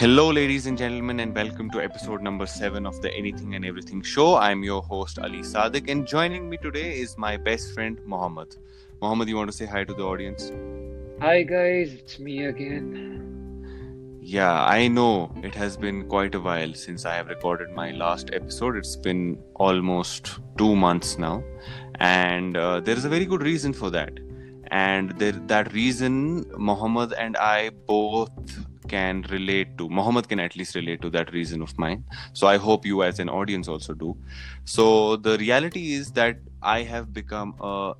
Hello, ladies and gentlemen, and welcome to episode number seven of the Anything and Everything show. I'm your host Ali Sadik, and joining me today is my best friend Mohammed. Mohammed, you want to say hi to the audience? Hi guys, it's me again. Yeah, I know it has been quite a while since I have recorded my last episode. It's been almost two months now, and uh, there is a very good reason for that. And there, that reason, Mohammed and I both can relate to. Mohammed can at least relate to that reason of mine. So I hope you, as an audience, also do. So the reality is that I have become a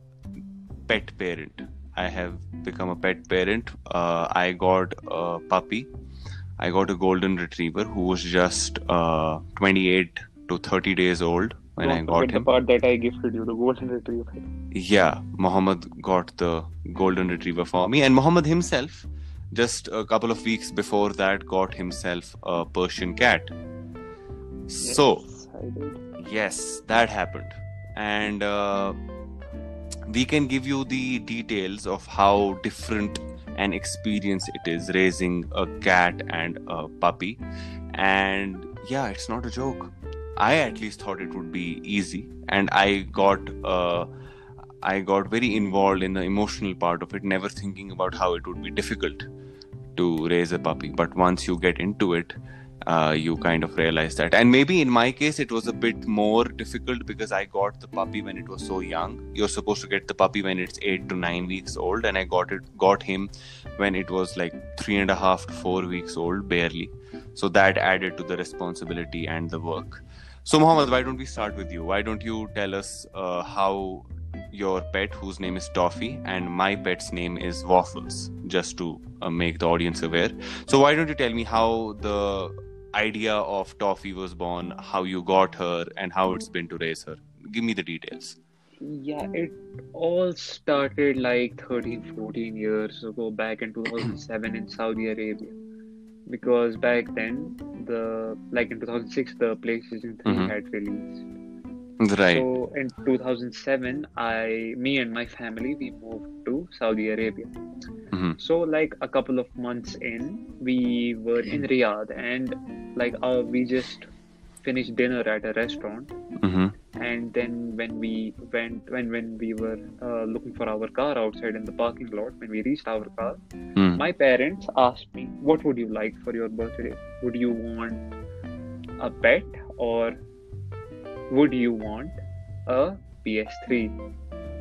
pet parent. I have become a pet parent. Uh, I got a puppy. I got a golden retriever who was just uh, 28 to 30 days old when Don't I got him. the part that I gifted you, the golden retriever. Yeah, Mohammed got the golden retriever for me, and Mohammed himself, just a couple of weeks before that, got himself a Persian cat. So, Yes, I yes, that happened, and uh, we can give you the details of how different an experience it is raising a cat and a puppy, and yeah, it's not a joke. I at least thought it would be easy, and I got. Uh, I got very involved in the emotional part of it, never thinking about how it would be difficult to raise a puppy. But once you get into it, uh, you kind of realize that. And maybe in my case, it was a bit more difficult because I got the puppy when it was so young. You're supposed to get the puppy when it's eight to nine weeks old, and I got it, got him when it was like three and a half to four weeks old, barely. So that added to the responsibility and the work. So, Mohammed, why don't we start with you? Why don't you tell us uh, how your pet, whose name is Toffee, and my pet's name is Waffles, just to uh, make the audience aware. So, why don't you tell me how the idea of Toffee was born, how you got her, and how it's been to raise her? Give me the details. Yeah, it all started like 13, 14 years ago, back in 2007 in Saudi Arabia. Because back then, the like in 2006, the PlayStation 3 Mhm. had released. Right. So in 2007, I, me and my family, we moved to Saudi Arabia. Mhm. So like a couple of months in, we were in Riyadh, and like uh, we just finished dinner at a restaurant. hmm And then when we went, when when we were uh, looking for our car outside in the parking lot, when we reached our car, Mm. my parents asked me, "What would you like for your birthday? Would you want a pet or would you want a PS3?"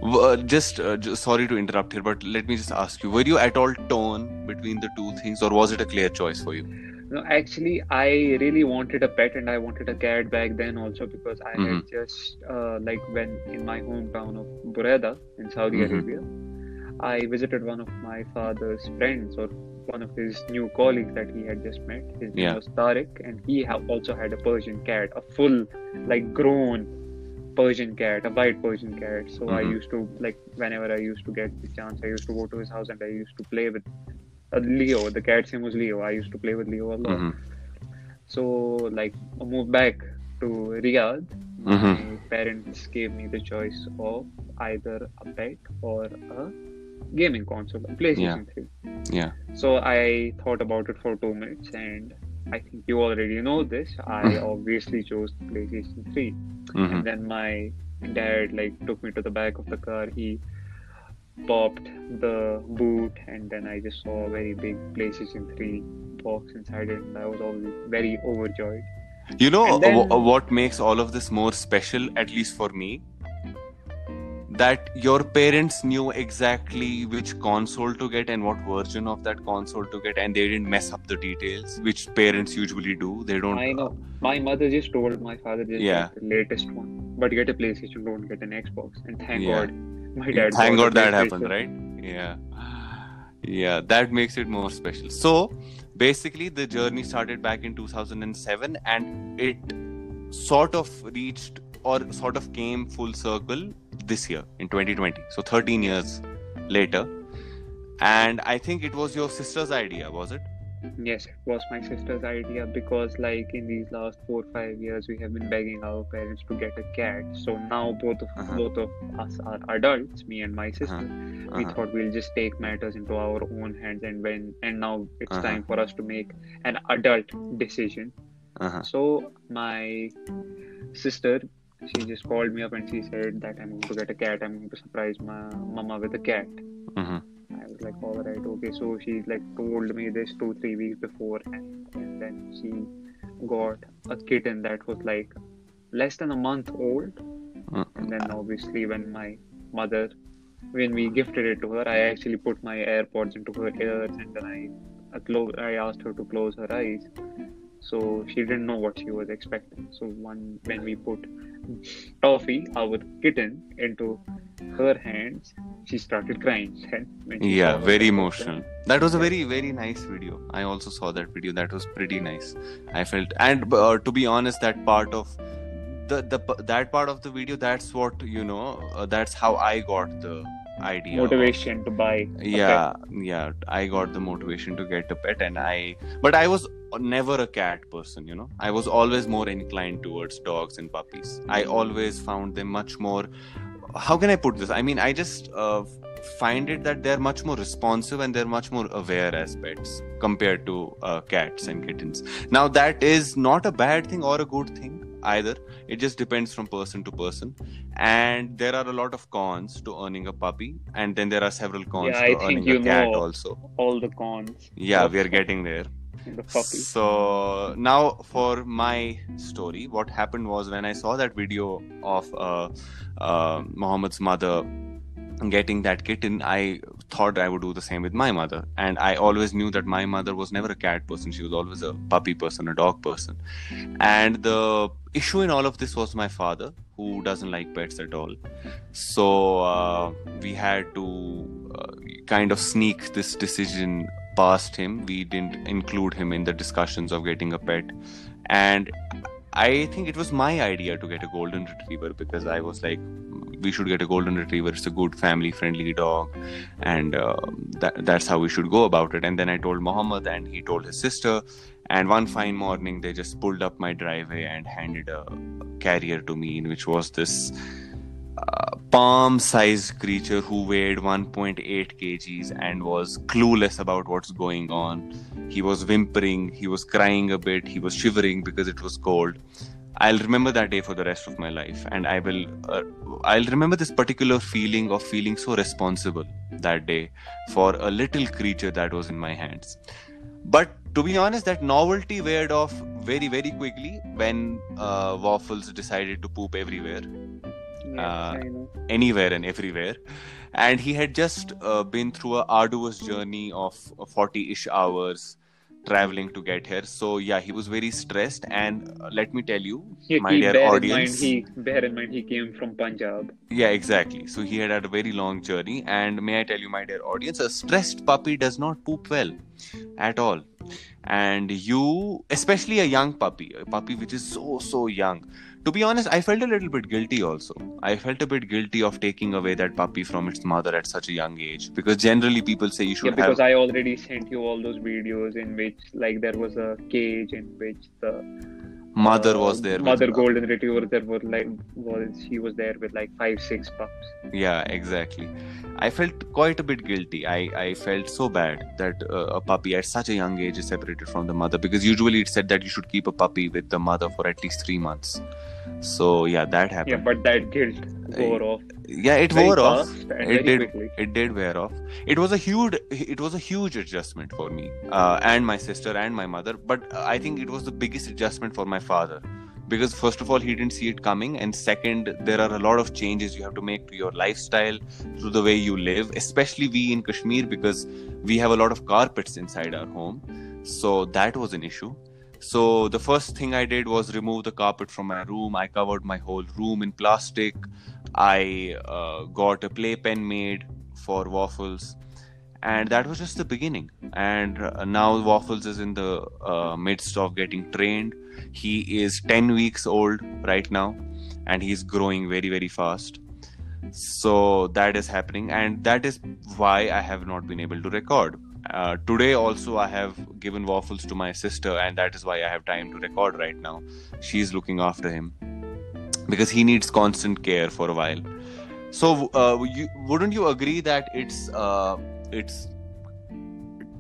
W- uh, just, uh, just sorry to interrupt here, but let me just ask you: Were you at all torn between the two things, or was it a clear choice for you? No, actually, I really wanted a pet and I wanted a cat back then also because I Mhm. had just uh, like when in my hometown of Bureda in Saudi Mhm. Arabia, I visited one of my father's friends or one of his new colleagues that he had just met. His name Yeah. was Tariq, and he ha- also had a Persian cat, a full, like grown Persian cat, a white Persian cat. So I Mhm. used to like whenever I used to get the chance, I used to go to his house and I used to play with uh, Leo. The cat's name was Leo. I used to play with Leo a lot. Mhm. So, like, I moved back to Riyadh. My Mhm. parents gave me the choice of either a pet or a gaming console, PlayStation 3. Yeah. So, I thought about it for two minutes, and I think you already know this. I obviously chose PlayStation 3. hmm And then my dad, like, took me to the back of the car. He popped the boot, and then I just saw a very big PlayStation 3 box inside it, and I was always very overjoyed. You know then- wh- what makes all of this more special, at least for me? That your parents knew exactly which console to get and what version of that console to get, and they didn't mess up the details, which parents usually do. They don't. I know. My mother just told my father just Yeah. the latest one, but get a PlayStation, don't get an Xbox. And thank Yeah. God, my dad. Thank God that happened, right? Yeah. Yeah, that makes it more special. So, basically, the journey started back in 2007 and it sort of reached or sort of came full circle this year in 2020. So, 13 years later. And I think it was your sister's idea, was it? Yes, it was my sister's idea because, like, in these last four five years, we have been begging our parents to get a cat. So now both of Uh-huh. both of us are adults, me and my sister. We Uh-huh. thought we'll just take matters into our own hands, and when and now it's Uh-huh. time for us to make an adult decision. Uh-huh. So my sister, she just called me up and she said that I'm going to get a cat. I'm going to surprise my mama with a cat. Mhm. I was like, all right, okay. So she like told me this two, three weeks before, and, and then she got a kitten that was like less than a month old. Mm. And then obviously, when my mother, when we gifted it to her, I actually put my AirPods into her ears, and then I, I, clo- I asked her to close her eyes. So she didn't know what she was expecting. So one when we put Toffee, our kitten, into her hands, she started crying. Then Yeah, very emotional. That was a very, very nice video. I also saw that video. That was pretty nice. I felt, and uh, to be honest, that part of the the that part of the video, that's what you know. Uh, that's how I got the idea. of- motivation to buy. yeah yeah i got the motivation to get a pet and i but i was never a cat person you know. I was always more inclined towards dogs and puppies. I always found them much more how can i put this? I mean i just uh, find it that they're much more responsive and they're much more aware as pets compared to uh, cats and kittens. Now that is not a bad thing or a good thing either. It just depends from person to person. And there are a lot of cons to owning a puppy and then there are several cons Yeah, I to owning you a cat also. All the cons. yeah we are getting there the puppy. so now for my story what happened was when i saw that video of uh, uh, Mohammed's mother getting that kitten i thought i would do the same with my mother. And i always knew that my mother was never a cat person. She was always a puppy person a dog person. And the issue in all of this was my father who doesn't like pets at all. So uh, we had to uh, kind of sneak this decision past him we didn't include him in the discussions of getting a pet. And i think it was my idea to get a golden retriever because i was like we should get a golden retriever. It's a good family friendly dog. And uh, that, that's how we should go about it. And then i told Mohammed, and he told his sister. And one fine morning they just pulled up my driveway and handed a carrier to me which was this palm sized creature who weighed 1.8 kgs and was clueless about what's going on. He was whimpering he was crying a bit he was shivering because it was cold. I'll remember that day for the rest of my life and i will uh, i'll remember this particular feeling of feeling so responsible that day for a little creature that was in my hands. But to be honest that novelty weared off very very quickly when uh, waffles decided to poop everywhere uh, anywhere and everywhere. And he had just uh, been through a arduous journey of 40ish hours traveling to get here. So yeah he was very stressed. And uh, let me tell you He, my he, dear audience In mind, he bear in mind he came from Punjab. yeah exactly. So he had had a very long journey. And may i tell you my dear audience a stressed puppy does not poop well at all. And you especially a young puppy a puppy which is so so young to be honest i felt a little bit guilty also. I felt a bit guilty of taking away that puppy from its mother at such a young age. Because generally people say you Yeah, should because have I already sent you all those videos in which like there was a cage in which the mother was there mother golden retriever there were like was she was there with like five six pups. yeah exactly. I felt quite a bit guilty. I i felt so bad that uh, a puppy at such a young age is separated from the mother because usually it's said that you should keep a puppy with the mother for at least 3 months so yeah that happened. Yeah, but that guilt wore off. yeah it very wore off. It did. quickly. it did wear off. It was a huge it was a huge adjustment for me uh, and my sister and my mother but uh, i think it was the biggest adjustment for my father. Because first of all he didn't see it coming and second there are a lot of changes you have to make to your lifestyle to the way you live especially we in kashmir because we have a lot of carpets inside our home. So that was an issue so the first thing i did was remove the carpet from my room i covered my whole room in plastic I uh, got a playpen made for Waffles, and that was just the beginning. And uh, now Waffles is in the uh, midst of getting trained. He is 10 weeks old right now, and he's growing very, very fast. So that is happening, and that is why I have not been able to record uh, today also i have given waffles to my sister and that is why i have time to record right now she's looking after him because he needs constant care for a while so uh, you, wouldn't you agree that it's uh, it's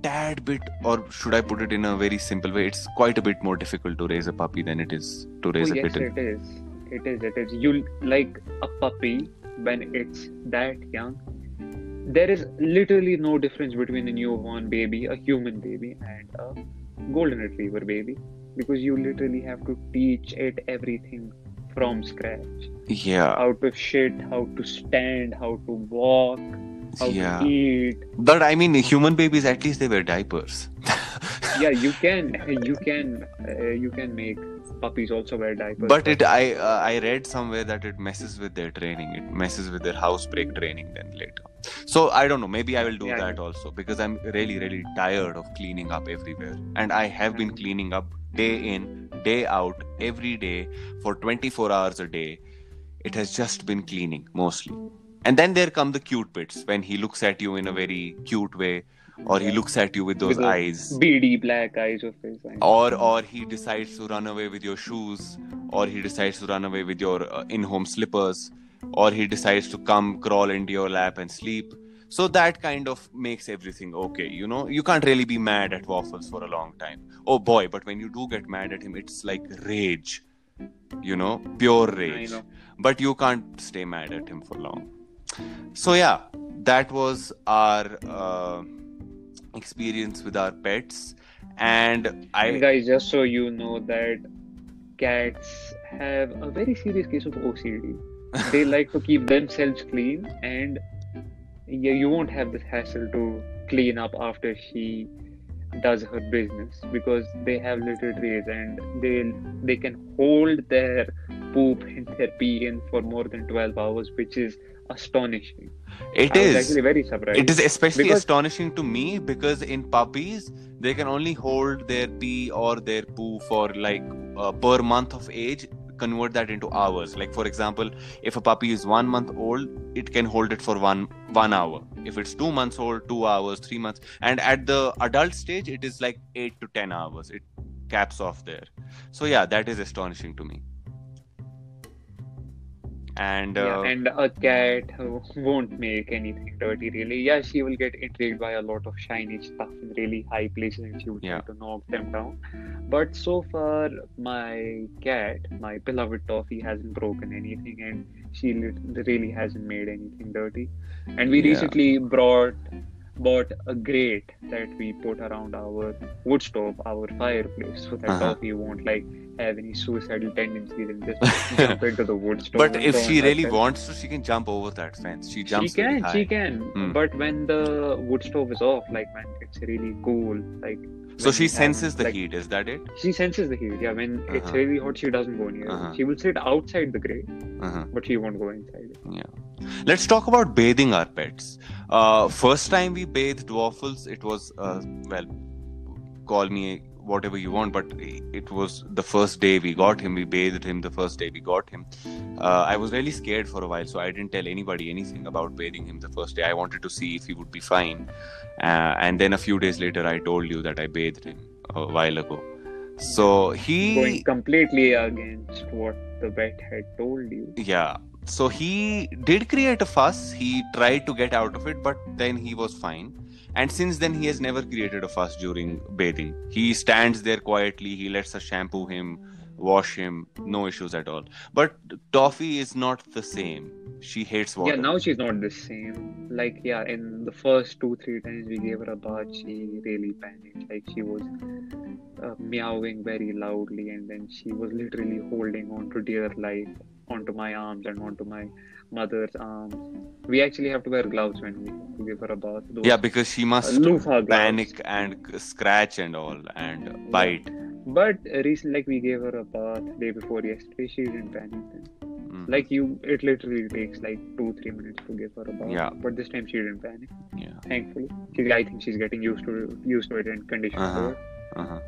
tad bit or should i put it in a very simple way it's quite a bit more difficult to raise a puppy than it is to raise oh, a yes, kitten it is. It is. It is. You like a puppy when it's that young. There is literally no difference between a newborn baby, a human baby, and a golden retriever baby because you literally have to teach it everything from scratch. Yeah. How to shit, how to stand, how to walk, how yeah. to eat. but i mean human babies at least they wear diapers. Yeah, you can, you can, uh, you can make puppies also wear diapers. but it i uh, i read somewhere that it messes with their training. It messes with their housebreak training then later so i don't know. Maybe i will do Yeah. that also because i'm really really tired of cleaning up everywhere. And i have been cleaning up day in day out every day for 24 hours a day. It has just been cleaning mostly. And then there come the cute bits when he looks at you in a very cute way or he looks at you with those With eyes. beady black eyes of his. Or or he decides to run away with your shoes or he decides to run away with your uh, in-home slippers or he decides to come crawl into your lap and sleep. So that kind of makes everything okay you know? You can't really be mad at waffles for a long time. Oh boy but when you do get mad at him it's like rage you know? Pure rage. know. but you can't stay mad at him for long. So yeah that was our uh, experience with our pets. And i And guys, just so you know that cats have a very serious case of OCD. They like to keep themselves clean, and yeah, you won't have this hassle to clean up after she does her business because they have little trees and they they can hold their poop and their pee in for more than 12 hours, which is astonishing. It I is. actually very surprised. It is especially Because- astonishing to me because in puppies they can only hold their pee or their poo for like uh, per month of age. Convert that into hours. Like for example, if a puppy is one month old, it can hold it for one one hour. If it's two months old, two hours, three months, and at the adult stage, it is like eight to ten hours. It caps off there. So yeah, that is astonishing to me. And uh, Yeah, and a cat uh, won't make anything dirty really. Yeah, she will get intrigued by a lot of shiny stuff in really high places and she will Yeah. try to knock them down. But so far, my cat, my beloved Toffee, hasn't broken anything and she really hasn't made anything dirty. And we Yeah. recently brought bought a grate that we put around our wood stove, our fireplace, so that Uh-huh. Toffee won't like have any suicidal tendencies and just jump into the wood stove. but if she really herself. wants to, she can jump over that fence. She She jumps very can, she can. Hmm. But when the wood stove is off, like man, it's really cool, like So she have, senses the like, heat. Is that it? She senses the heat. Yeah, when it's Uh-huh. really hot, she doesn't go near. Uh-huh. She will sit outside the grate, Uh-huh. but she won't go inside. it. Yeah. Let's talk about bathing our pets. Uh, first time we bathed Waffles, it was uh, well, call me whatever you want, but it was the first day we got him. We bathed him the first day we got him. Uh, I was really scared for a while, so I didn't tell anybody anything about bathing him the first day. I wanted to see if he would be fine. Uh, and then a few days later, I told you that I bathed him a while ago. So he Going completely against what the vet had told you. yeah so he did create a fuss he tried to get out of it but then he was fine and since then he has never created a fuss during bathing. He stands there quietly. He lets us shampoo him wash him no issues at all. But toffee is not the same. She hates water. Yeah, now she's not the same. Like, yeah, in the first two, three times we gave her a bath, she really panicked. Like, she was uh, meowing very loudly, and then she was literally holding on to dear life onto my arms and onto my mother's arms. We actually have to wear gloves when we give her a bath. Those, yeah because she must gloves. panic and scratch and all and bite But recently, like, we gave her a bath day before yesterday. She didn't panic. Then. Mm. Like you, it literally takes like two, three minutes to give her a bath. Yeah. But this time she didn't panic. yeah Thankfully, she, I think she's getting used to used to it and conditioned Uh-huh. to it. uh-huh.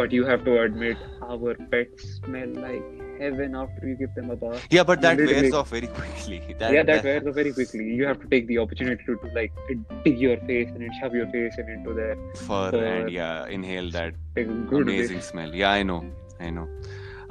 But you have to admit, our pets smell like heaven after you give them a bath. Yeah, but that wears off very quickly. That, yeah, that wears off very quickly. You have to take the opportunity to, to like dig your face and shove your face in into there. fur fur. and yeah, inhale that good amazing whiff. smell. Yeah, I know, I know.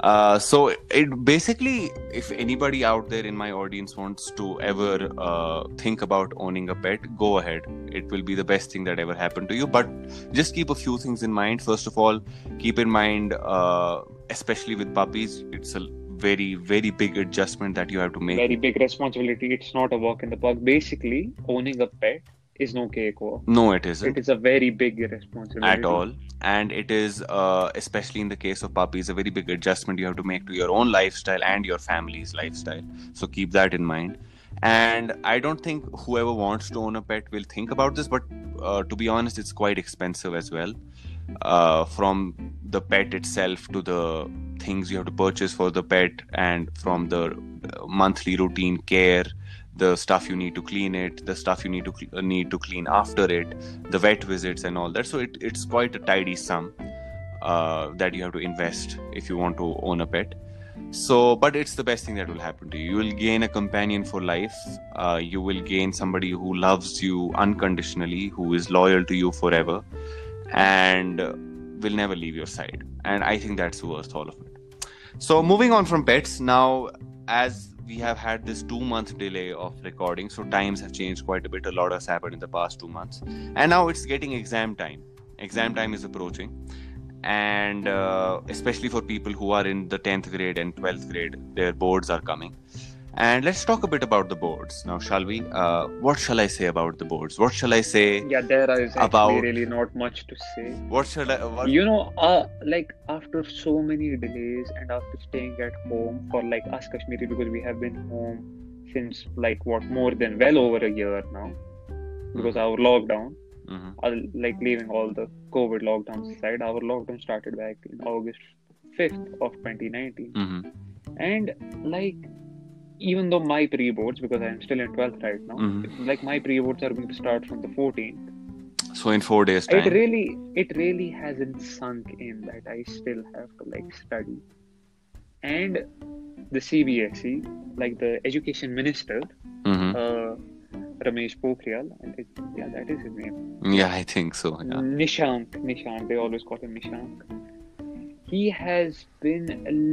Uh, so it basically, if anybody out there in my audience wants to ever uh, think about owning a pet, go ahead. It will be the best thing that ever happened to you. But just keep a few things in mind. First of all, keep in mind, uh, especially with puppies, it's a very, very big adjustment that you have to make. Very big responsibility. It's not a walk in the park. Basically, owning a pet is no cakewalk. no, it isn't. It is a very big responsibility. at all and it is uh, especially in the case of puppies a very big adjustment you have to make to your own lifestyle and your family's lifestyle so keep that in mind and i don't think whoever wants to own a pet will think about this but uh, to be honest it's quite expensive as well uh, from the pet itself to the things you have to purchase for the pet and from the uh, monthly routine care the stuff you need to clean it the stuff you need to cl- need to clean after it the vet visits and all that. So it, it's quite a tidy sum uh, that you have to invest if you want to own a pet. So but it's the best thing that will happen to you. You will gain a companion for life. Uh, you will gain somebody who loves you unconditionally who is loyal to you forever and will never leave your side. And i think that's worth all of it. So moving on from pets now as we have had this two month delay of recording so times have changed quite a bit. A lot has happened in the past two months. And now it's getting exam time. Exam time is approaching. And uh, especially for people who are in the 10th grade and 12th grade their boards are coming and let's talk a bit about the boards now shall we uh, what shall i say about the boards what shall i say Yeah, there is About- really not much to say. what shall i what, You know, uh, like after so many delays and after staying at home for like us Kashmiri because we have been home since like what more than well over a year now because our lockdown, Mhm. uh, like leaving all the COVID lockdowns aside, our lockdown started back in August 5th of 2019, Mhm. and like even though my pre-boards because I'm still in 12th right now, Mhm. like my pre-boards are going to start from the 14th. so in four days it really it really hasn't sunk in that i still have to like study and the cbse like the education minister Mhm. uh, ramesh pokhriyal and it, yeah that is his name yeah i think so yeah nishank nishank they always call him nishank he has been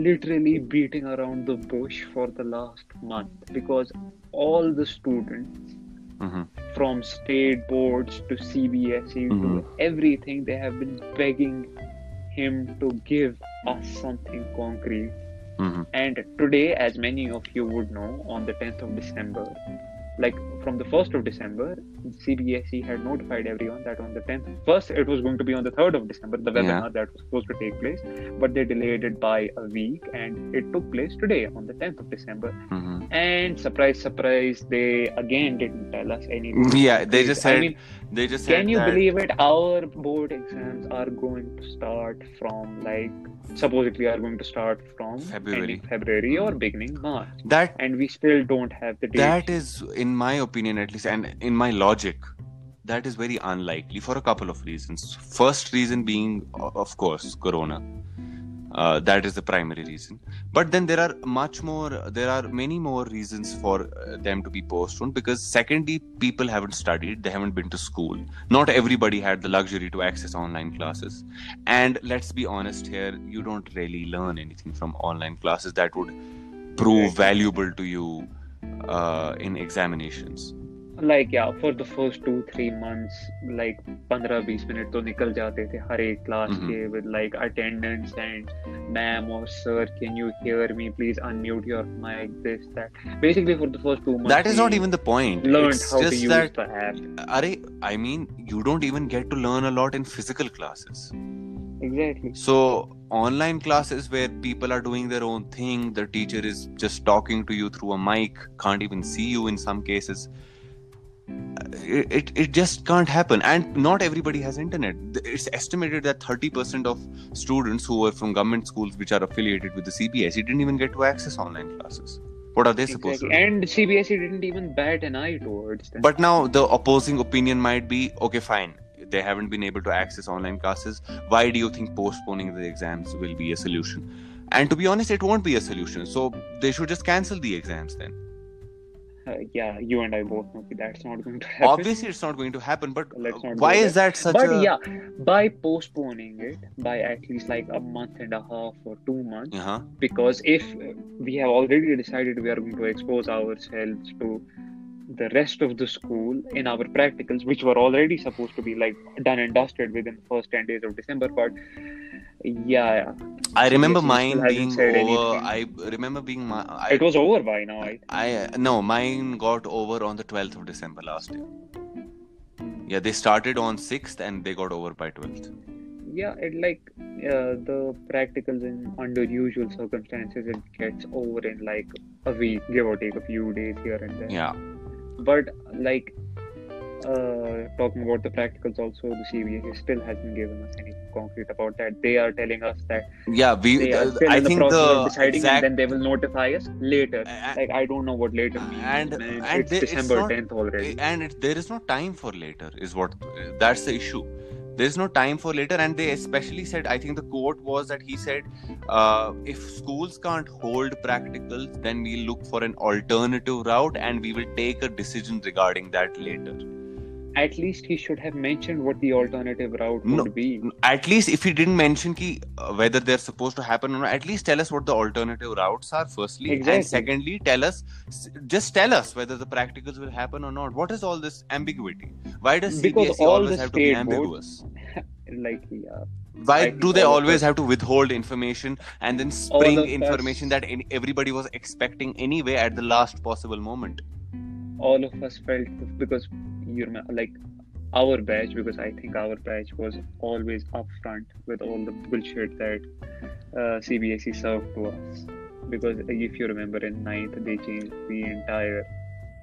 literally beating around the bush for the last month because all the students Mhm. from state boards to CBSE Mhm. to everything, they have been begging him to give us something concrete. Mhm. And today, as many of you would know, on the 10th of December, like from the 1st of December, CBSE had notified everyone that on the 10th, first it was going to be on the 3rd of December, the webinar that was supposed to take place, but they delayed it by a week and it took place today on the 10th of December. Mhm. And surprise, surprise, they again didn't tell us anything. yeah they just I said mean, they just can you that, believe it? Our board exams are going to start from like supposedly are going to start from February. February or beginning March, that and we still don't have the date. that is in my opinion at least and in my logic that is very unlikely for a couple of reasons first reason being of course corona uh, that is the primary reason. But then there are much more there are many more reasons for uh, them to be postponed because secondly people haven't studied they haven't been to school. Not everybody had the luxury to access online classes. And let's be honest here you don't really learn anything from online classes that would prove valuable to you uh, in examinations like yeah for the first two three months like 15-20 minute तो निकल जाते थे हर एक class Mhm. के with like attendance and ma'am or sir can you hear me please unmute your mic this that basically for the first two months that is not we even the point learned it's how to just use that the app Arey, i mean you don't even get to learn a lot in physical classes exactly so online classes where people are doing their own thing the teacher is just talking to you through a mic can't even see you in some cases it, it, it just can't happen. And not everybody has internet. It's estimated that 30% of students who were from government schools which are affiliated with the cbse didn't even get to access online classes. What are they supposed exactly. to do? And CBSE didn't even bat an eye towards them. But now the opposing opinion might be okay fine. They haven't been able to access online classes. Why do you think postponing the exams will be a solution? And to be honest it won't be a solution. So they should just cancel the exams then Uh, yeah, you and I both know that's not going to happen. obviously it's not going to happen but why is that such but a yeah, by postponing it by at least like a month and a half or two months, uh-huh. because if we have already decided we are going to expose ourselves to the rest of the school in our practicals, which were already supposed to be like done and dusted within the first 10 days of December, but yeah, I remember Seriously, mine being over. anything. I remember being my. I, it was over by now. I, I no, mine got over on the twelfth of December last year. Yeah, they started on sixth and they got over by twelfth. yeah, it like uh, the practicals in under usual circumstances, it gets over in like a week, give or take a few days here and there. Yeah, But like uh, talking about the practicals, also the CBSE still hasn't given us anything concrete about that. They are telling us that yeah. We. they are uh, I in the think process of the deciding, exact and then they will notify us later. a- Like I don't know what later means. And- man. and it's they- it's December not- 10th already. and it, there is no time for later. Is what that's the issue. There is no time for later, and they especially said. I think the quote was that he said, uh, "If schools can't hold practicals, then we look for an alternative route, and we will take a decision regarding that later." At least he should have mentioned what the alternative route No, would be. at least if he didn't mention ki, uh, whether they're supposed to happen or not at least tell us what the alternative routes are firstly. Exactly. and secondly tell us just tell us whether the practicals will happen or not. What is all this ambiguity? Why does Because cbse all always the have to be state boards- Like yeah, why do they always have to withhold information and then spring us- information that everybody was expecting anyway at the last possible moment all of us felt because you remember like our batch because I think our batch was always upfront with all the bullshit that uh, CBSE served to us. Because if you remember in ninth, they changed the entire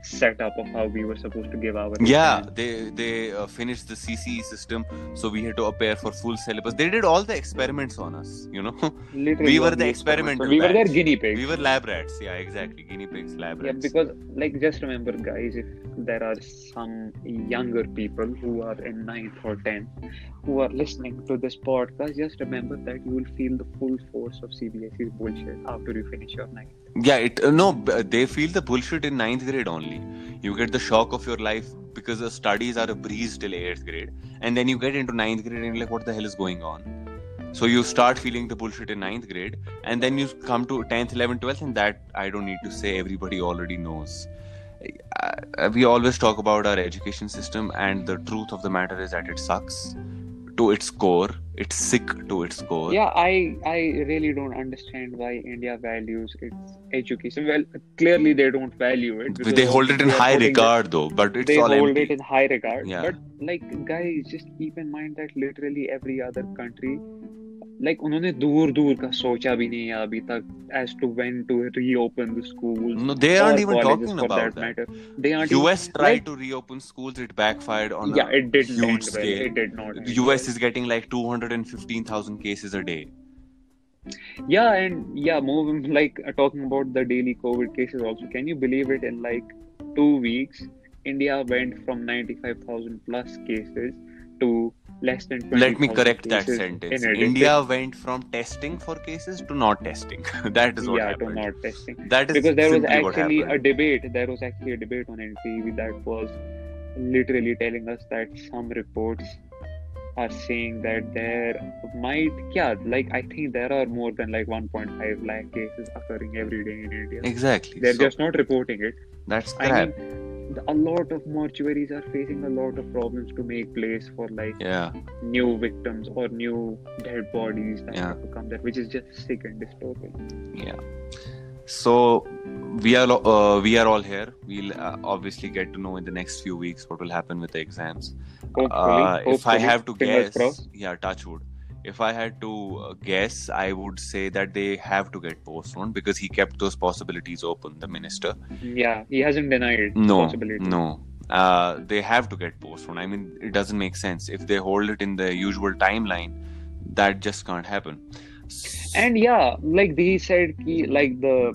setup of how we were supposed to give our yeah exam. they they uh, finished the cce system so we had to appear for full syllabus they did all the experiments on us you know Literally we were the experimental So we were their guinea pigs. we were lab rats yeah exactly guinea pigs lab rats Yeah, because like just remember, guys, if there are some younger people who are in ninth or tenth who are listening to this podcast, just remember that you will feel the full force of CBSE's bullshit after you finish your ninth. Yeah it uh, no they feel the bullshit in ninth grade only. You get the shock of your life because the studies are a breeze till 8th grade. And then you get into ninth grade and like what the hell is going on? So you start feeling the bullshit in ninth grade and then you come to 10th 11th 12th and that i don't need to say everybody already knows. Uh, we always talk about our education system and the truth of the matter is that it sucks to its core it's sick to its core Yeah, I I really don't understand why India values its education. Well, clearly they don't value it. they hold it in high regard though but it's they all hold empty it in high regard. Yeah. But like guys, just keep in mind that literally every other country, like उन्होंने दूर दूर का सोचा भी नहीं है अभी तक as to when to reopen the schools. no they or aren't even colleges talking for about that, that matter. They aren't. US even, tried like, to reopen schools, it backfired on yeah, a it didn't huge end well. scale. It did not. The end US well. is getting like 215,000 cases a day. Yeah, and yeah, moving like uh, talking about the daily COVID cases also. Can you believe it? In like two weeks, India went from 95,000 plus cases to less than 20,000 Let me correct that sentence. in. India went from testing for cases to not testing. that is what yeah, to not testing. That is Because there was actually a debate. There was actually a debate on NTV that was literally telling us that some reports are saying that there might, yeah, like I think there are more than like 1.5 lakh cases occurring every day in India. Exactly. They're So just not reporting it. that's I crap. mean, a lot of mortuaries are facing a lot of problems to make place for like yeah. new victims or new dead bodies that Yeah. have to come there, which is just sick and disturbing. Yeah. So we are uh, we are all here. We'll uh, obviously get to know in the next few weeks what will happen with the exams. Hopefully, Uh, if I have to fingers guess, crossed. yeah, touch wood. If I had to uh, guess, I would say that they have to get postponed because he kept those possibilities open. The minister. Yeah, he hasn't denied No, possibility. no. Uh, they have to get postponed. I mean, it doesn't make sense if they hold it in the usual timeline. That just can't happen. And yeah, like he said, like the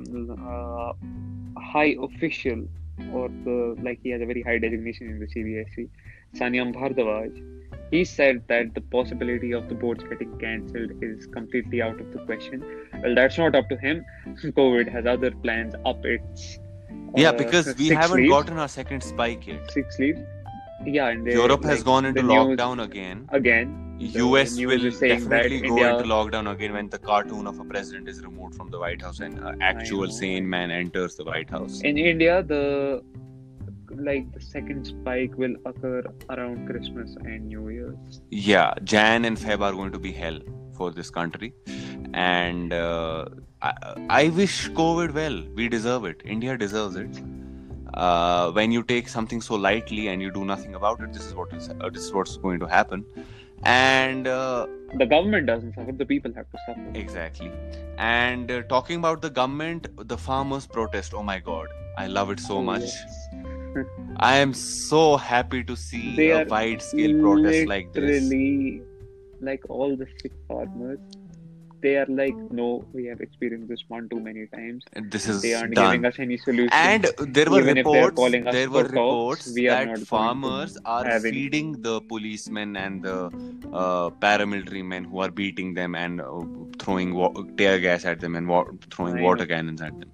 uh, high official or the like he has a very high designation in the CBSE, Sanyam Bhardwaj. He said that the possibility of the boards getting cancelled is completely out of the question. Well, that's not up to him. COVID has other plans up its. yeah, uh, because we haven't sleeves, gotten our second spike yet. six sleeves. Yeah, and they, Europe has like, gone into the news lockdown again. again. US will is saying that definitely go India- into lockdown again when the cartoon of a president is removed from the White House and an actual sane man enters the White House. In India, the like the second spike will occur around Christmas and New Year's. Yeah, Jan and Feb are going to be hell for this country, and uh, I, I wish COVID well. We deserve it. India deserves it. Uh, when you take something so lightly and you do nothing about it, this is what is uh, this is what's going to happen. And uh, The government doesn't suffer; the people have to suffer. Exactly. And uh, talking about the government, the farmers' protest. Oh my god, I love it so much. Yes. I am so happy to see They a wide scale protest like this. Literally, like all the sick farmers, they are like, no, we have experienced this one too many times. And This is They aren't done. giving us any solution. And there were Even if they are reports. There were talks, reports we are that farmers are have any- feeding the policemen and the uh, paramilitary men who are beating them and uh, throwing wa- tear gas at them and wa- throwing I water know. cannons at them.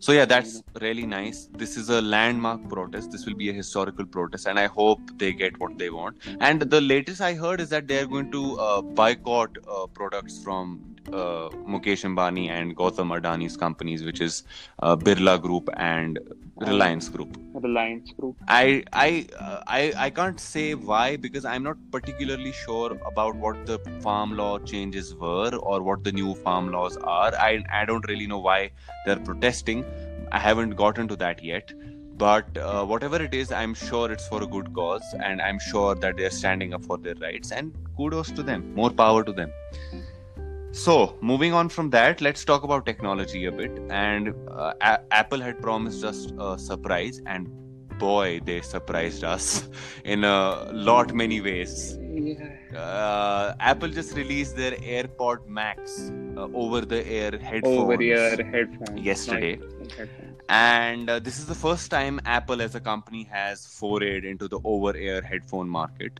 So yeah, that's really nice. This is a landmark protest. This will be a historical protest, and I hope they get what they want. And the latest I heard is that they are going to uh, boycott uh, products from uh, Mukesh Ambani and Gautam Adani's companies, which is uh, Birla Group and Reliance Group. Reliance Group. I I uh, I I can't say why because I'm not particularly sure about what the farm law changes were or what the new farm laws are. I I don't really know why they're protesting. I haven't gotten to that yet. But uh, whatever it is, I'm sure it's for a good cause, and I'm sure that they're standing up for their rights. And kudos to them. More power to them. So, moving on from that, let's talk about technology a bit. And uh, A- Apple had promised us a surprise, and boy, they surprised us in a lot many ways. Uh, Apple just released their AirPod Max uh, over-the-air headphones Over ear headphones. yesterday. Headphones. and uh, this is the first time Apple as a company has forayed into the over-ear headphone market.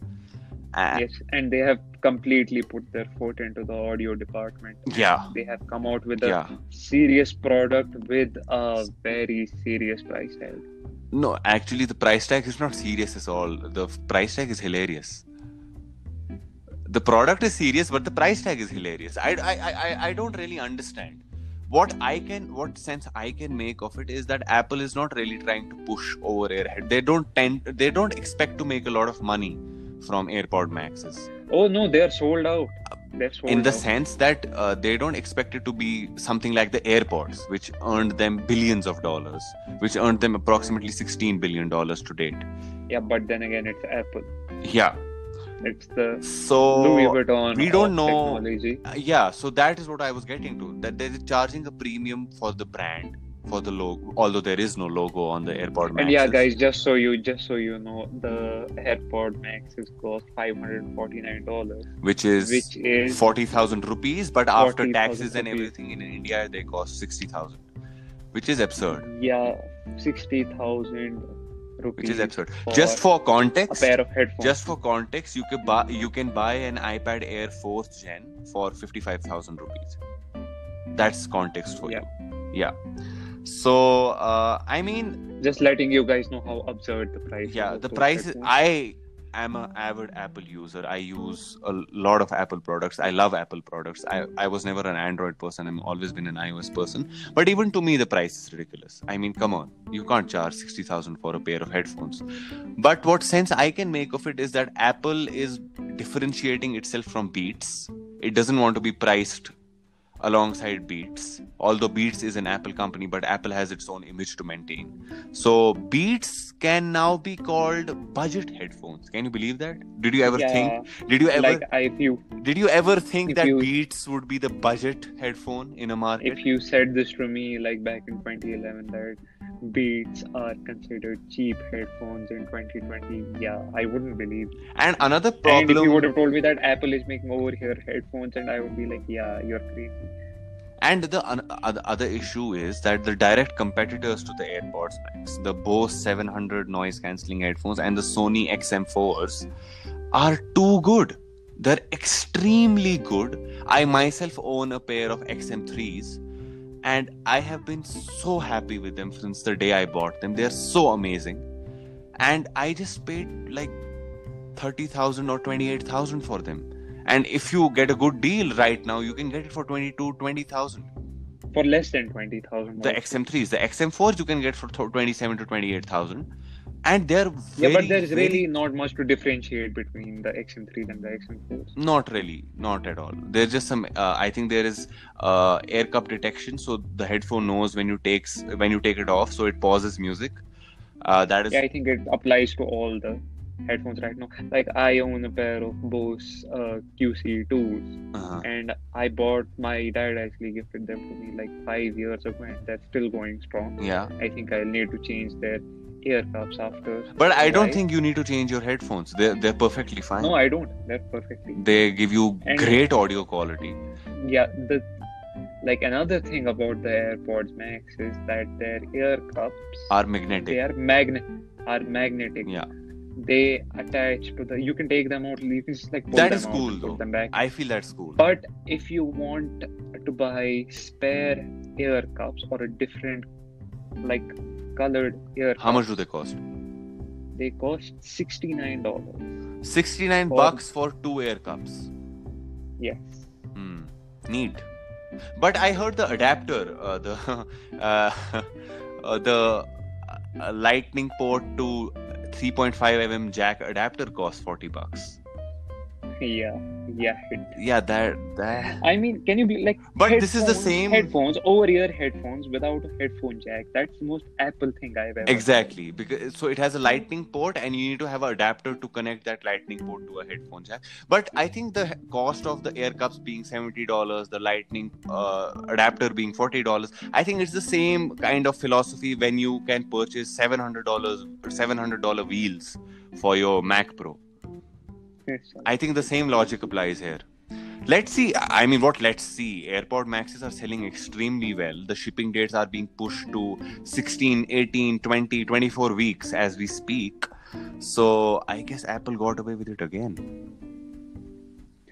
Uh, Yes, and they have completely put their foot into the audio department. Yeah. They have come out with a yeah. serious product with a very serious price tag. No, actually, the price tag is not serious at all. The price tag is hilarious. The product is serious, but the price tag is hilarious. I, I, I, I- don't really understand. What I can, what sense I can make of it is that Apple is not really trying to push over AirHead. They don't tend, they don't expect to make a lot of money from AirPod Maxes. Oh no, they are sold out. Uh, They're in the out. sense that uh, they don't expect it to be something like the AirPods, which earned them billions of dollars, which earned them approximately 16 billion dollars to date. Yeah, but then again, it's Apple. Yeah. It's the So Louis Vuitton. we don't know- Technology. yeah, so that is what I was getting to. That they're charging a premium for the brand, for the logo, although there is no logo on the AirPod Max. And yeah, guys, just so you just so you know, the AirPod cost hundred and forty nine dollars, which is which is forty thousand rupees, but after taxes and everything in India, they cost sixty thousand, which is absurd. yeah sixty thousand rupees. Which is absurd. for Just for a context, pair of headphones. just for context, you can buy you can buy an iPad Air fourth gen for fifty five thousand rupees. That's context for Yeah. you. Yeah. So uh, I mean, just letting you guys know how absurd the price. yeah, is the price. headphones. I am an avid Apple user. I use a lot of Apple products. I love Apple products. I I was never an Android person. I've always been an iOS person. But even to me, the price is ridiculous. I mean, come on, you can't charge sixty thousand for a pair of headphones. But what sense I can make of it is that Apple is differentiating itself from Beats. It doesn't want to be priced alongside Beats. Although Beats is an Apple company, but Apple has its own image to maintain. So Beats can now be called budget headphones. Can you believe that? Did you ever yeah, think? Did you ever? like I, if you did you ever think if that you- Beats would be the budget headphone in a market? if you said this to me like back in 2011 that Beats are considered cheap headphones in 2020, yeah, I wouldn't believe. and another problem. And if you would have told me that Apple is making over here headphones, and I would be like, yeah, you're crazy. And the other uh, other issue is that the direct competitors to the AirPods Max, the Bose 700 noise cancelling headphones and the Sony XM4s, are too good. They're extremely good. I myself own a pair of XM3s and I have been so happy with them since the day I bought them. They're so amazing. And I just paid like 30,000 or 28,000 for them. And if you get a good deal right now, you can get it for 22, 20,000. For less than 20,000. The XM3s, the XM4s you can get for 27 to 28,000 and they're very, yeah, but there's very- really not much to differentiate between the XM3 and the XM4. not really not at all there's just some uh, i think there is uh, air cup detection so the headphone knows when you takes when you take it off so it pauses music uh, that is Yeah, I think it applies to all the headphones right now. Like I own a pair of Bose uh, QC2s, uh-huh. and I bought my dad actually gifted them to me like five years ago, and that's still going strong. yeah I think I'll need to change their ear cups after. but i don't think you need to change your headphones they're, they're perfectly fine No, I don't. They're perfectly. they give you And- great audio quality Yeah, the like another thing about the AirPods Max is that their ear cups are magnetic. They are magnet are magnetic. yeah They attach to the. You can take them out. You can just like pull That them is out cool, put though. them back. i feel that's cool But if you want to buy spare ear cups or a different like colored ear how much do they cost they cost sixty nine dollars. 69 For- bucks for two air cups Yes. Hmm. Neat. But I heard the adapter, uh, the uh, uh, the uh, lightning port to 3.5 mm jack adapter costs 40 bucks. Yeah. Yeah. It, Yeah, that that. I mean, can you be like? But this is the same- headphones, over-ear headphones without a headphone jack. That's the most Apple thing I've ever. Exactly, because so it has a lightning port, and you need to have an adapter to connect that lightning port to a headphone jack. But I think the cost of the air cups being seventy dollars, the lightning uh, adapter being forty dollars, I think it's the same kind of philosophy when you can purchase seven hundred dollars or seven hundred dollar wheels for your Mac Pro. I think the same logic applies here. Let's see. I mean, what let's see. AirPod Maxes are selling extremely well. The shipping dates are being pushed to 16, 18, 20, 24 weeks as we speak. So I guess Apple got away with it again.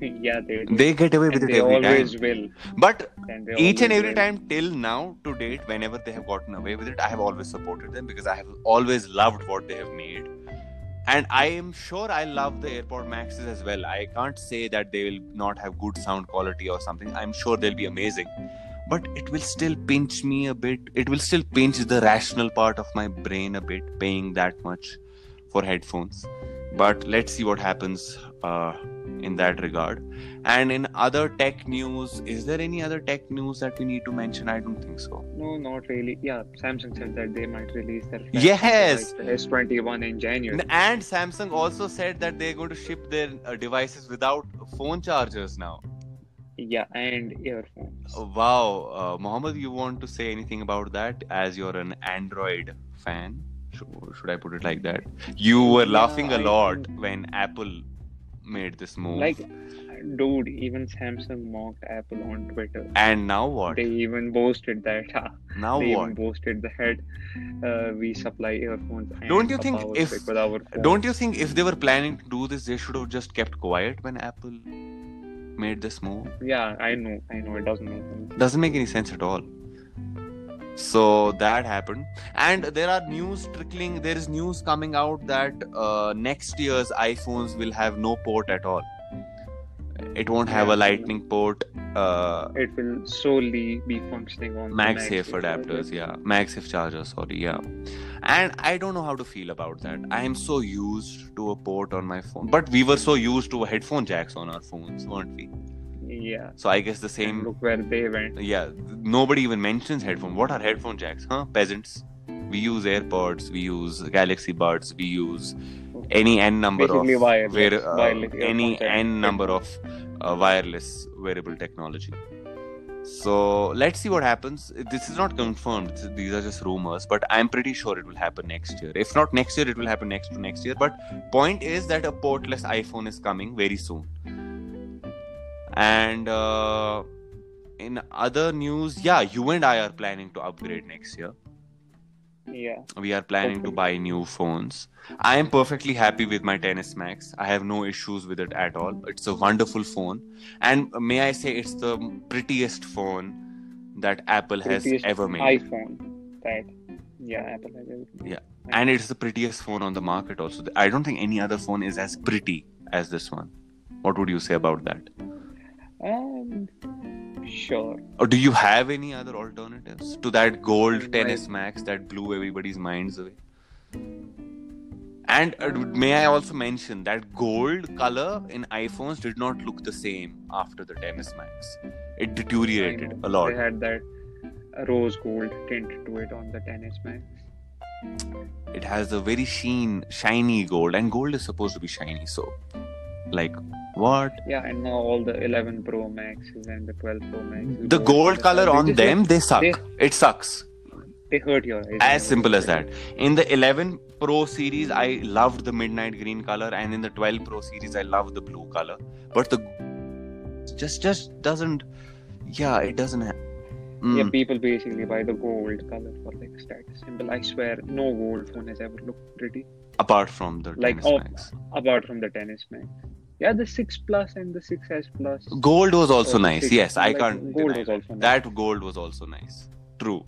yeah, they. They get away with it they every always time. will. But each and every will. time till now to date, whenever they have gotten away with it, I have always supported them because I have always loved what they have made. And I am sure I love the AirPod Maxes as well. I can't say that they will not have good sound quality or something. I'm sure they'll be amazing. But it will still pinch me a bit. It will still pinch the rational part of my brain a bit, paying that much for headphones. But let's see what happens uh, in that regard. And in other tech news, is there any other tech news that we need to mention? I don't think so. No, not really. Yeah, Samsung said that they might release their Yes! like S21 in January. And Samsung also said that they're going to ship their uh, devices without phone chargers now. Yeah, and earphones. Wow, uh, Mohammed, you want to say anything about that as you're an Android fan? Should, should I put it like that? You were Yeah, laughing a I lot think- when Apple made this move. Like, dude, even Samsung mocked Apple on Twitter. and now what? They even boasted that. ah, Now they what? even boasted that uh, we supply earphones. And Don't you think if- with our. Don't you think if they were planning to do this, they should have just kept quiet when Apple made this move? Yeah, I know, I know. It doesn't make sense. Doesn't make any sense at all. So that happened, and there are news trickling. There is news coming out that uh, next year's iPhones will have no port at all. It won't have a Lightning port. Uh, It will solely be functioning on MagSafe MagSafe adapters, charger. yeah, MagSafe charger, sorry, yeah. And I don't know how to feel about that. I am so used to a port on my phone, but we were so used to headphone jacks on our phones, weren't we? Yeah. So I guess the And same. look where they went. Yeah, nobody even mentions headphone. What are headphone jacks, huh? Peasants. We use AirPods, we use Galaxy Buds, we use any n number Basically of wireless- wear- uh, wireless any n number of uh, wireless wearable technology. So let's see what happens. This is not confirmed. These are just rumors, but I'm pretty sure it will happen next year. If not next year, it will happen next to next year. But point is that a portless iPhone is coming very soon. And uh, in other news, yeah, you and I are planning to upgrade next year. Yeah. we are planning to buy new phones. I am perfectly happy with my XS Max. I have no issues with it at all. It's a wonderful phone, and may I say, it's the prettiest phone that Apple has ever made. iPhone. That. Yeah, Apple has everything. Yeah. And it's the prettiest phone on the market. Also, I don't think any other phone is as pretty as this one. What would you say about that? Um, sure. Or do you have any other alternatives to that gold Right. XS Max that blew everybody's minds away? And uh, may I also mention that gold color in iPhones did not look the same after the 10s Max. It deteriorated a lot. They had that rose gold tint to it on the XS Max. It has a very sheen, shiny gold, and gold is supposed to be shiny. So, like, what? Yeah, and now all the 11 Pro Maxes and the 12 Pro Maxes. The gold color on just them, they suck. they- It sucks. They hurt your eyes. As simple as that. In the 11 Pro series, I loved the midnight green color, and in the 12 Pro series, I loved the blue color. But the just just doesn't. Yeah, it doesn't. Ha- Mm. Yeah, people basically buy the gold color for like status symbol. I swear, no gold phone has ever looked pretty Apart from the Like, 10s oh, Max. apart from the XS Max. Yeah, the 6 Plus and the 6S Plus. Gold was also or nice. 6, Yes, I like, can't. Gold was also nice. That gold was also nice. True.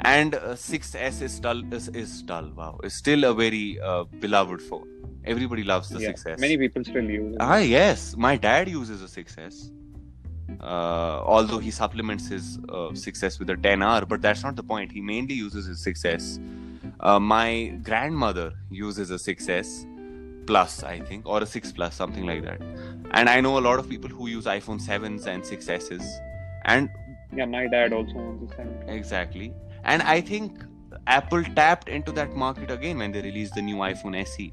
And uh, 6S is dull. Is, is dull. Wow, is still a very uh, beloved phone. Everybody loves the yeah, 6S. many people still use it. Ah, yes. My dad uses a 6S. Uh, although he supplements his uh, 6S with a XR, but that's not the point. He mainly uses his 6S. Uh, my grandmother uses a 6S Plus, I think, or a 6 Plus, something like that. And I know a lot of people who use iPhone 7s and 6Ss. And Yeah, my dad also owns a 7. exactly. And I think Apple tapped into that market again when they released the new iPhone SE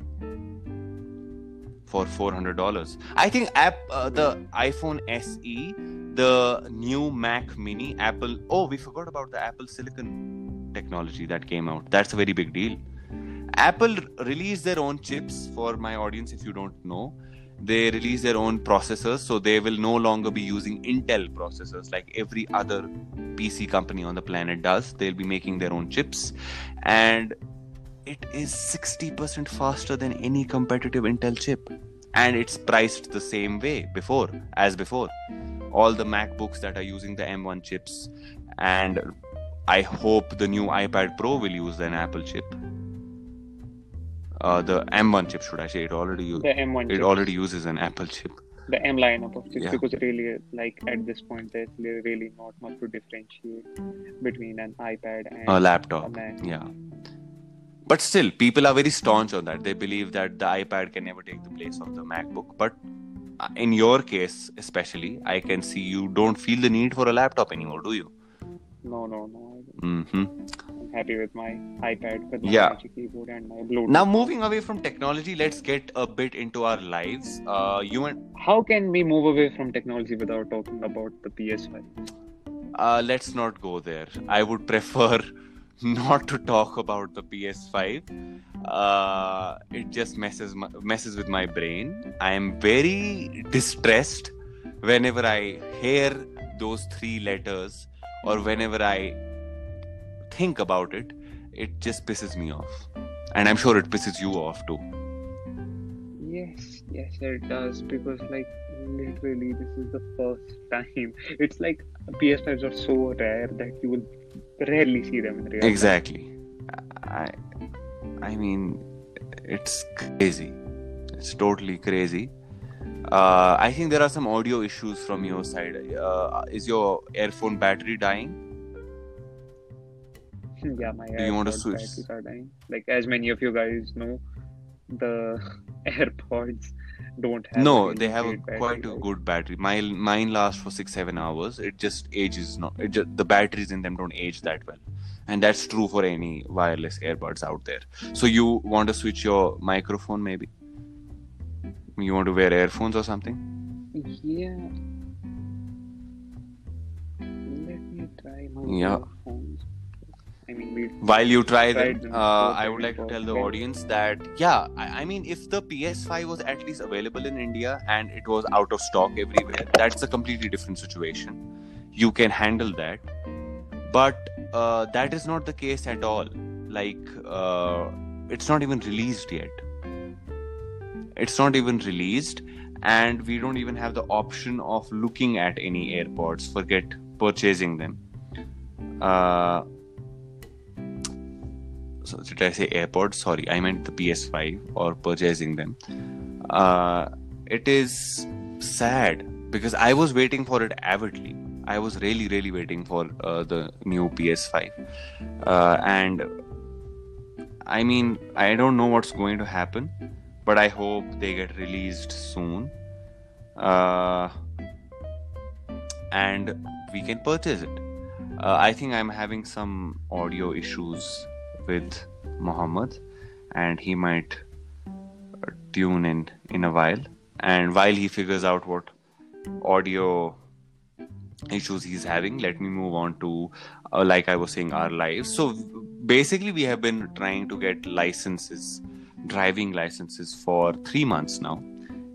for $400. I think app uh, the iPhone SE, the new Mac Mini, Apple. Oh, we forgot about the Apple Silicon technology that came out. That's a very big deal. Apple released their own chips for my audience if you don't know. They release their own processors, so they will no longer be using Intel processors like every other PC company on the planet does. They'll be making their own chips, and it is 60% faster than any competitive Intel chip. And it's priced the same way before as before. All the MacBooks that are using the M1 chips, and I hope the new iPad Pro will use an Apple chip. Uh, the M1 chip, should I say? It already u- The M1 it chips, already uses an Apple chip. the M lineup of chips Yeah. because really like at this point there's really not much to differentiate between an iPad and A laptop. a. Yeah. But still, people are very staunch on that. They believe that the iPad can never take the place of the MacBook. But uh, in your case, especially, I can see you don't feel the need for a laptop anymore, do you? No, no, no. hmm I'm happy with my iPad with my Yeah. Magic keyboard and my Bluetooth. Now, moving away from technology, let's get a bit into our lives. Uh, you and How can we move away from technology without talking about the PS5? uh, let's not go there. I would prefer not to talk about the PS5. Uh, it just messes my, messes with my brain. I am very distressed whenever I hear those three letters or whenever I think about it. It just pisses me off, and I'm sure it pisses you off too. Yes, yes, it does because like literally this is the first time. It's like PS5s are so rare that you will rarely see them in real life. Exactly. I, I mean, it's crazy. It's totally crazy. Uh, I think there are some audio issues from your side. Uh, is your earphone battery dying? Yeah, my Do you want to switch? are dying. Like as many of you guys know, the AirPods don't have. no, they have a quite a good battery. My mine lasts for six seven hours. It just ages not. It just, the batteries in them don't age that well, and that's true for any wireless earbuds out there. So you want to switch your microphone maybe? You want to wear earphones or something? Yeah. Let me try my Yeah. earphones. I mean, we while you try Tried them uh, i would like to tell the audience that yeah I, I mean if the ps5 was at least available in india and it was out of stock everywhere that's a completely different situation you can handle that but uh, that is not the case at all like uh, it's not even released yet. It's not even released, and we don't even have the option of looking at any AirPods. Forget purchasing them. So did I say AirPods? Sorry, I meant the PS5 or purchasing them. Uh, it is sad because I was waiting for it avidly. I was really, really waiting for uh, the new PS5, uh, and I mean, I don't know what's going to happen, but I hope they get released soon, uh, and we can purchase it. Uh, I think I'm having some audio issues with Mohammed, and he might uh, tune in in a while. And while he figures out what audio issues he's having, let me move on to, uh, like I was saying, our lives. So basically, we have been trying to get licenses, driving licenses, for three months now,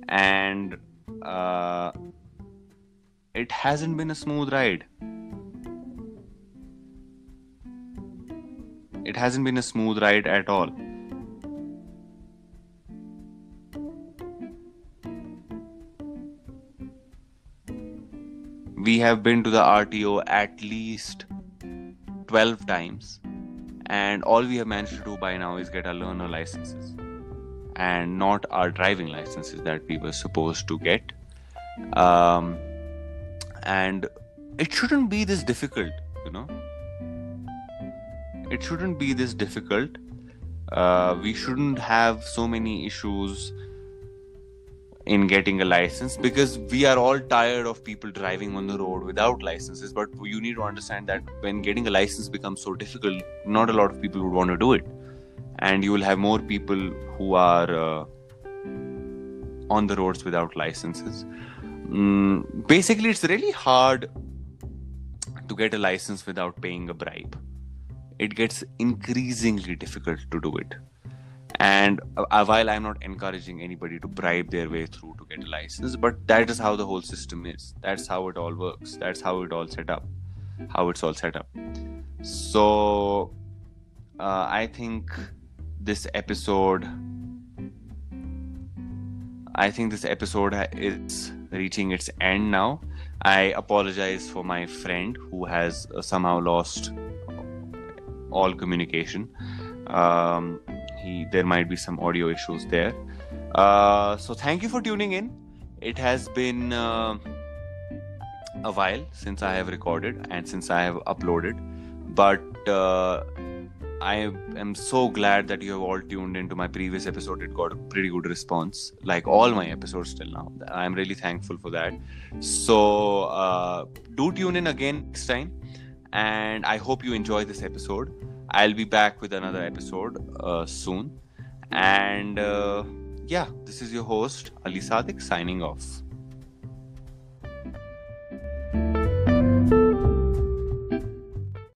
and uh, it hasn't been a smooth ride. It hasn't been a smooth ride at all. We have been to the RTO at least 12 times, and all we have managed to do by now is get our learner licenses and not our driving licenses that we were supposed to get. Um, and it shouldn't be this difficult, you know it shouldn't be this difficult. Uh, we shouldn't have so many issues in getting a license because we are all tired of people driving on the road without licenses. But you need to understand that when getting a license becomes so difficult, not a lot of people would want to do it. And you will have more people who are uh, on the roads without licenses. Mm, basically, it's really hard to get a license without paying a bribe it gets increasingly difficult to do it. And uh, while I'm not encouraging anybody to bribe their way through to get a license, but that is how the whole system is. That's how it all works. That's how it all set up. How it's all set up. So uh, I think this episode. I think this episode is reaching its end now. I apologize for my friend who has uh, somehow lost all communication. Um, he there might be some audio issues there. Uh, so thank you for tuning in. It has been uh, a while since I have recorded and since I have uploaded, but uh, I am so glad that you have all tuned into my previous episode. It got a pretty good response, like all my episodes till now. I'm really thankful for that. So uh, do tune in again next time and I hope you enjoy this episode. I'll be back with another episode uh, soon. And uh, yeah, this is your host, Ali Sadik, signing off.